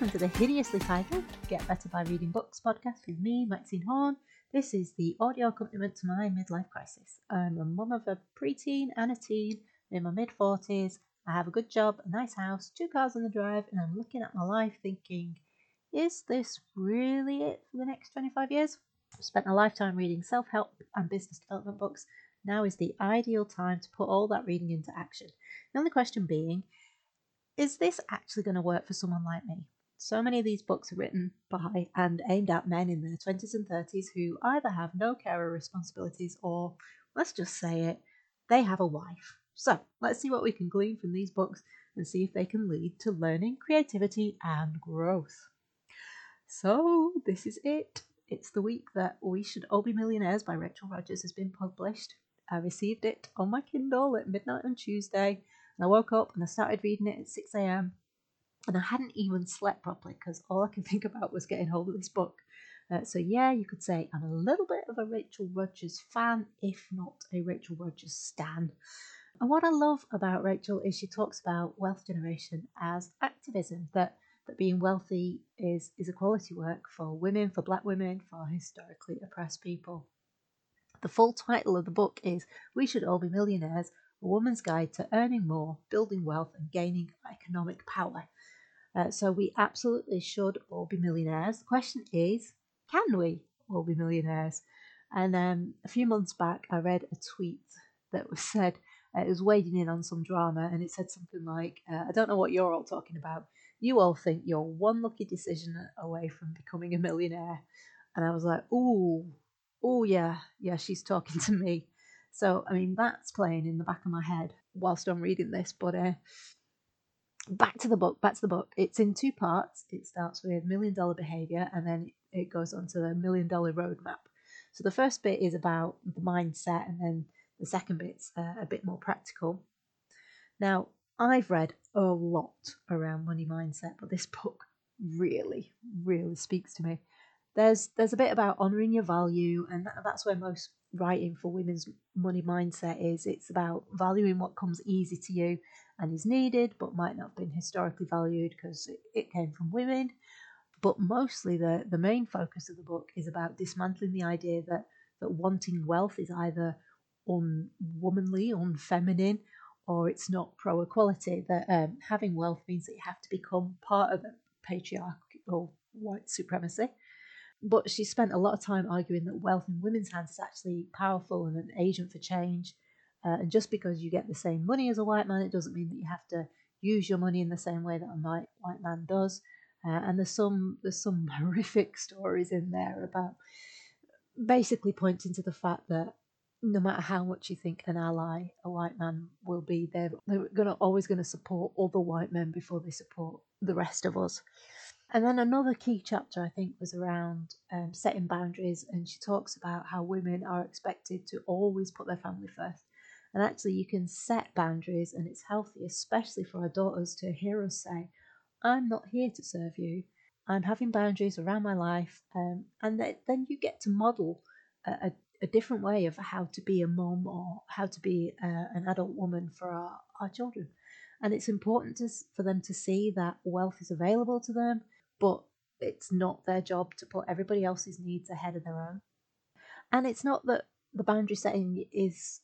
welcome to the hideously titled Get Better by Reading Books podcast with me, Maxine Horne. This is the audio accompaniment to my midlife crisis. I'm a mum of a preteen and a teen in my mid 40s. I have a good job, a nice house, two cars on the drive, and I'm looking at my life thinking, is this really it for the next 25 years? I've spent a lifetime reading self help and business development books. Now is the ideal time to put all that reading into action. The only question being, is this actually going to work for someone like me? So many of these books are written by and aimed at men in their 20s and 30s who either have no care or responsibilities or, let's just say it, they have a wife. So let's see what we can glean from these books and see if they can lead to learning, creativity, and growth. So, this is it. It's the week that We Should All Be Millionaires by Rachel Rodgers has been published. I received it on my Kindle at midnight on Tuesday and I woke up and I started reading it at 6 a.m. And I hadn't even slept properly because all I could think about was getting hold of this book. Uh, so, yeah, you could say I'm a little bit of a Rachel Rodgers fan, if not a Rachel Rodgers stan. And what I love about Rachel is she talks about wealth generation as activism, that, that being wealthy is, is equality work for women, for black women, for historically oppressed people. The full title of the book is We Should All Be Millionaires a Woman's Guide to Earning More, Building Wealth, and Gaining Economic Power. Uh, so we absolutely should all be millionaires. The question is, can we all be millionaires? And um, a few months back, I read a tweet that was said, uh, it was wading in on some drama, and it said something like, uh, I don't know what you're all talking about. You all think you're one lucky decision away from becoming a millionaire. And I was like, ooh, oh yeah, yeah, she's talking to me. So, I mean, that's playing in the back of my head whilst I'm reading this. But uh, back to the book, back to the book. It's in two parts. It starts with million dollar behavior and then it goes on to the million dollar roadmap. So, the first bit is about the mindset, and then the second bit's uh, a bit more practical. Now, I've read a lot around money mindset, but this book really, really speaks to me. There's there's a bit about honouring your value, and that, that's where most writing for women's money mindset is it's about valuing what comes easy to you and is needed but might not have been historically valued because it, it came from women but mostly the, the main focus of the book is about dismantling the idea that, that wanting wealth is either unwomanly, unfeminine, or it's not pro equality. That um, having wealth means that you have to become part of the patriarchal white supremacy, but she spent a lot of time arguing that wealth in women's hands is actually powerful and an agent for change. Uh, and just because you get the same money as a white man, it doesn't mean that you have to use your money in the same way that a white, white man does. Uh, and there's some there's some horrific stories in there about basically pointing to the fact that no matter how much you think an ally a white man will be, they're, they're gonna always going to support other white men before they support the rest of us. And then another key chapter, I think, was around um, setting boundaries. And she talks about how women are expected to always put their family first. And actually, you can set boundaries, and it's healthy, especially for our daughters, to hear us say, I'm not here to serve you. I'm having boundaries around my life. Um, and th- then you get to model a, a, a, different way of how to be a mom or how to be uh, an adult woman for our, our children. And it's important to, for them to see that wealth is available to them but it's not their job to put everybody else's needs ahead of their own. And it's not that the boundary setting is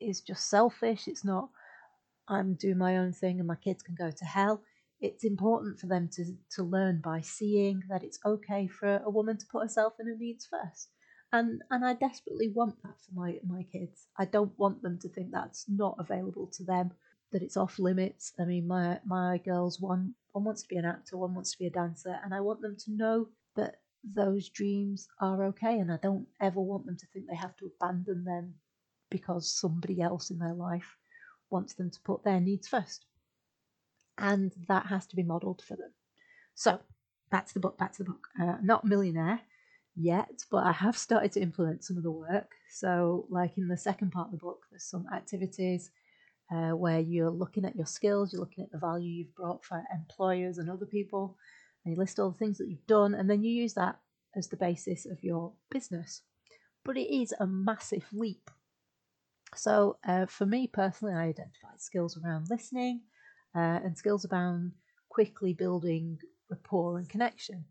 is just selfish. It's not I'm doing my own thing and my kids can go to hell. It's important for them to, to learn by seeing that it's okay for a woman to put herself and her needs first. And and I desperately want that for my, my kids. I don't want them to think that's not available to them that it's off limits. I mean, my my girls one one wants to be an actor, one wants to be a dancer, and I want them to know that those dreams are okay, and I don't ever want them to think they have to abandon them because somebody else in their life wants them to put their needs first, and that has to be modelled for them. So back to the book. Back to the book. Uh, not millionaire yet, but I have started to implement some of the work. So, like in the second part of the book, there's some activities uh, where you're looking at your skills, you're looking at the value you've brought for employers and other people, and you list all the things that you've done, and then you use that as the basis of your business. But it is a massive leap. So, uh, for me personally, I identified skills around listening uh, and skills around quickly building rapport and connection.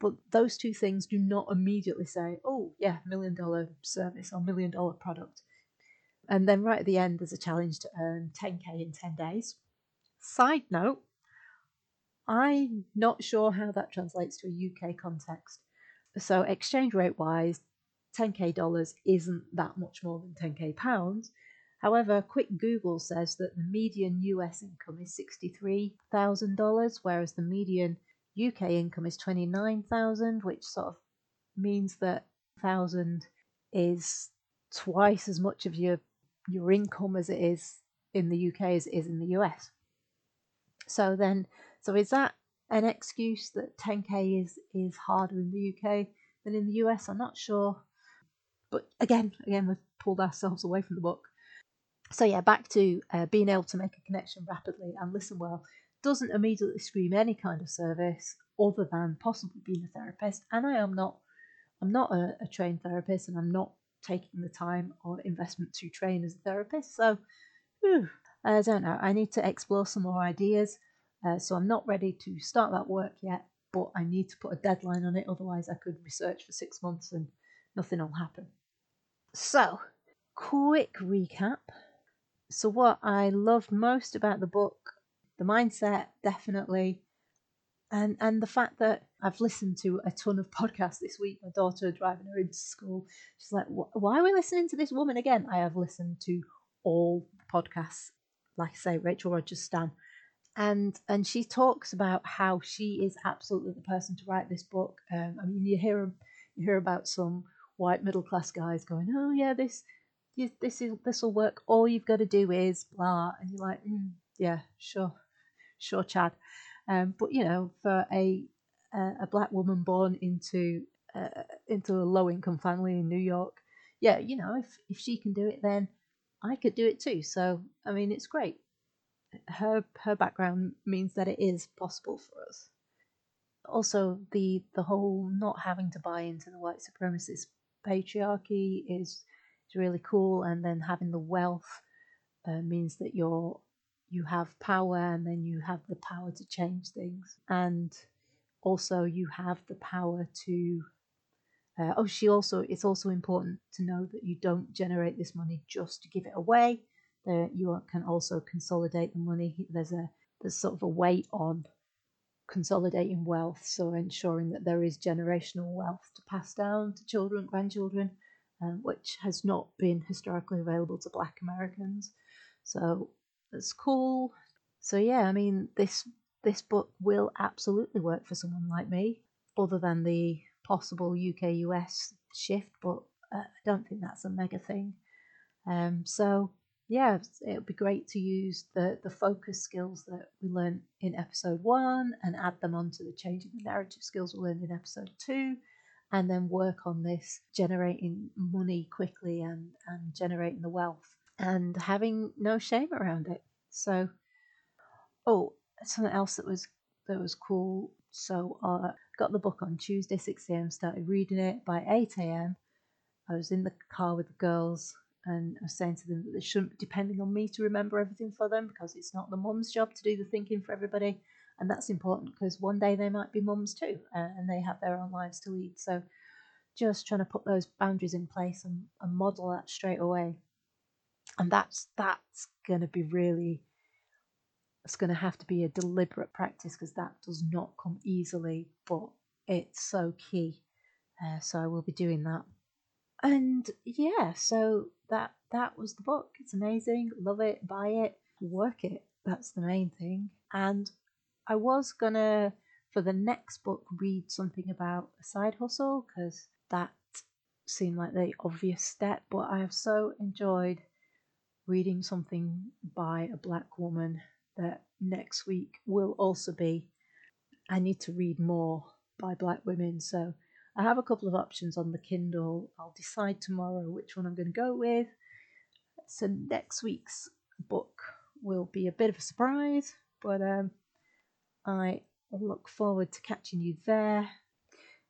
But those two things do not immediately say, oh, yeah, million dollar service or million dollar product. And then right at the end, there's a challenge to earn 10k in 10 days. Side note, I'm not sure how that translates to a UK context. So, exchange rate wise, 10k dollars isn't that much more than 10k pounds. However, quick Google says that the median US income is $63,000, whereas the median UK income is 29,000, which sort of means that 1,000 is twice as much of your your income as it is in the UK as it is in the US. So then, so is that an excuse that 10k is is harder in the UK than in the US? I'm not sure, but again, again we've pulled ourselves away from the book. So yeah, back to uh, being able to make a connection rapidly and listen well doesn't immediately scream any kind of service other than possibly being a therapist. And I am not, I'm not a, a trained therapist, and I'm not taking the time or investment to train as a therapist. So, whew, I don't know. I need to explore some more ideas. Uh, so I'm not ready to start that work yet, but I need to put a deadline on it. Otherwise, I could research for six months and nothing will happen. So, quick recap. So, what I loved most about the book, the mindset, definitely, and and the fact that I've listened to a ton of podcasts this week. My daughter driving her into school, she's like, "Why are we listening to this woman again?" I have listened to all podcasts, like I say, Rachel Rodgers Stan, and and she talks about how she is absolutely the person to write this book. Um, I mean, you hear you hear about some white middle class guys going, "Oh yeah, this this is this will work. All you've got to do is blah," and you're like, mm, "Yeah, sure, sure, Chad." Um, but you know, for a a black woman born into uh, into a low income family in New York, yeah, you know, if if she can do it, then I could do it too. So I mean, it's great her her background means that it is possible for us. Also, the the whole not having to buy into the white supremacist patriarchy is is really cool, and then having the wealth uh, means that you're you have power, and then you have the power to change things, and also you have the power to. Uh, oh, she also. It's also important to know that you don't generate this money just to give it away there you can also consolidate the money. There's a there's sort of a weight on consolidating wealth, so ensuring that there is generational wealth to pass down to children, grandchildren, um, which has not been historically available to Black Americans. So that's cool. So yeah, I mean this this book will absolutely work for someone like me, other than the possible UK US shift, but uh, I don't think that's a mega thing. Um, so yeah, it would be great to use the, the focus skills that we learned in episode one and add them onto the changing the narrative skills we learned in episode two, and then work on this generating money quickly and, and generating the wealth and having no shame around it. So, oh, something else that was that was cool. So, I uh, got the book on Tuesday, 6 a.m., started reading it by 8 a.m. I was in the car with the girls and I was saying to them that they shouldn't be depending on me to remember everything for them because it's not the mum's job to do the thinking for everybody. And that's important because one day they might be mums too uh, and they have their own lives to lead. So just trying to put those boundaries in place and, and model that straight away. And that's that's going to be really it's going to have to be a deliberate practice because that does not come easily, but it's so key. Uh, so I will be doing that and yeah, so that that was the book. It's amazing. Love it. Buy it. Work it. That's the main thing. And I was gonna for the next book read something about a side hustle because that seemed like the obvious step. But I have so enjoyed reading something by a black woman that next week will also be. I need to read more by black women. So I have a couple of options on the Kindle. I'll decide tomorrow which one I'm going to go with. So next week's book will be a bit of a surprise, but um, I look forward to catching you there.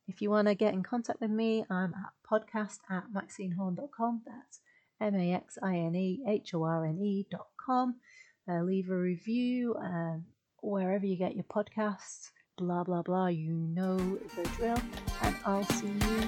If you want to get in contact with me, I'm at podcast at maxinehorne.com. That's M A X I N E H O R N E.com. Uh, leave a review um, wherever you get your podcasts blah blah blah. You know the drill, I'll see you.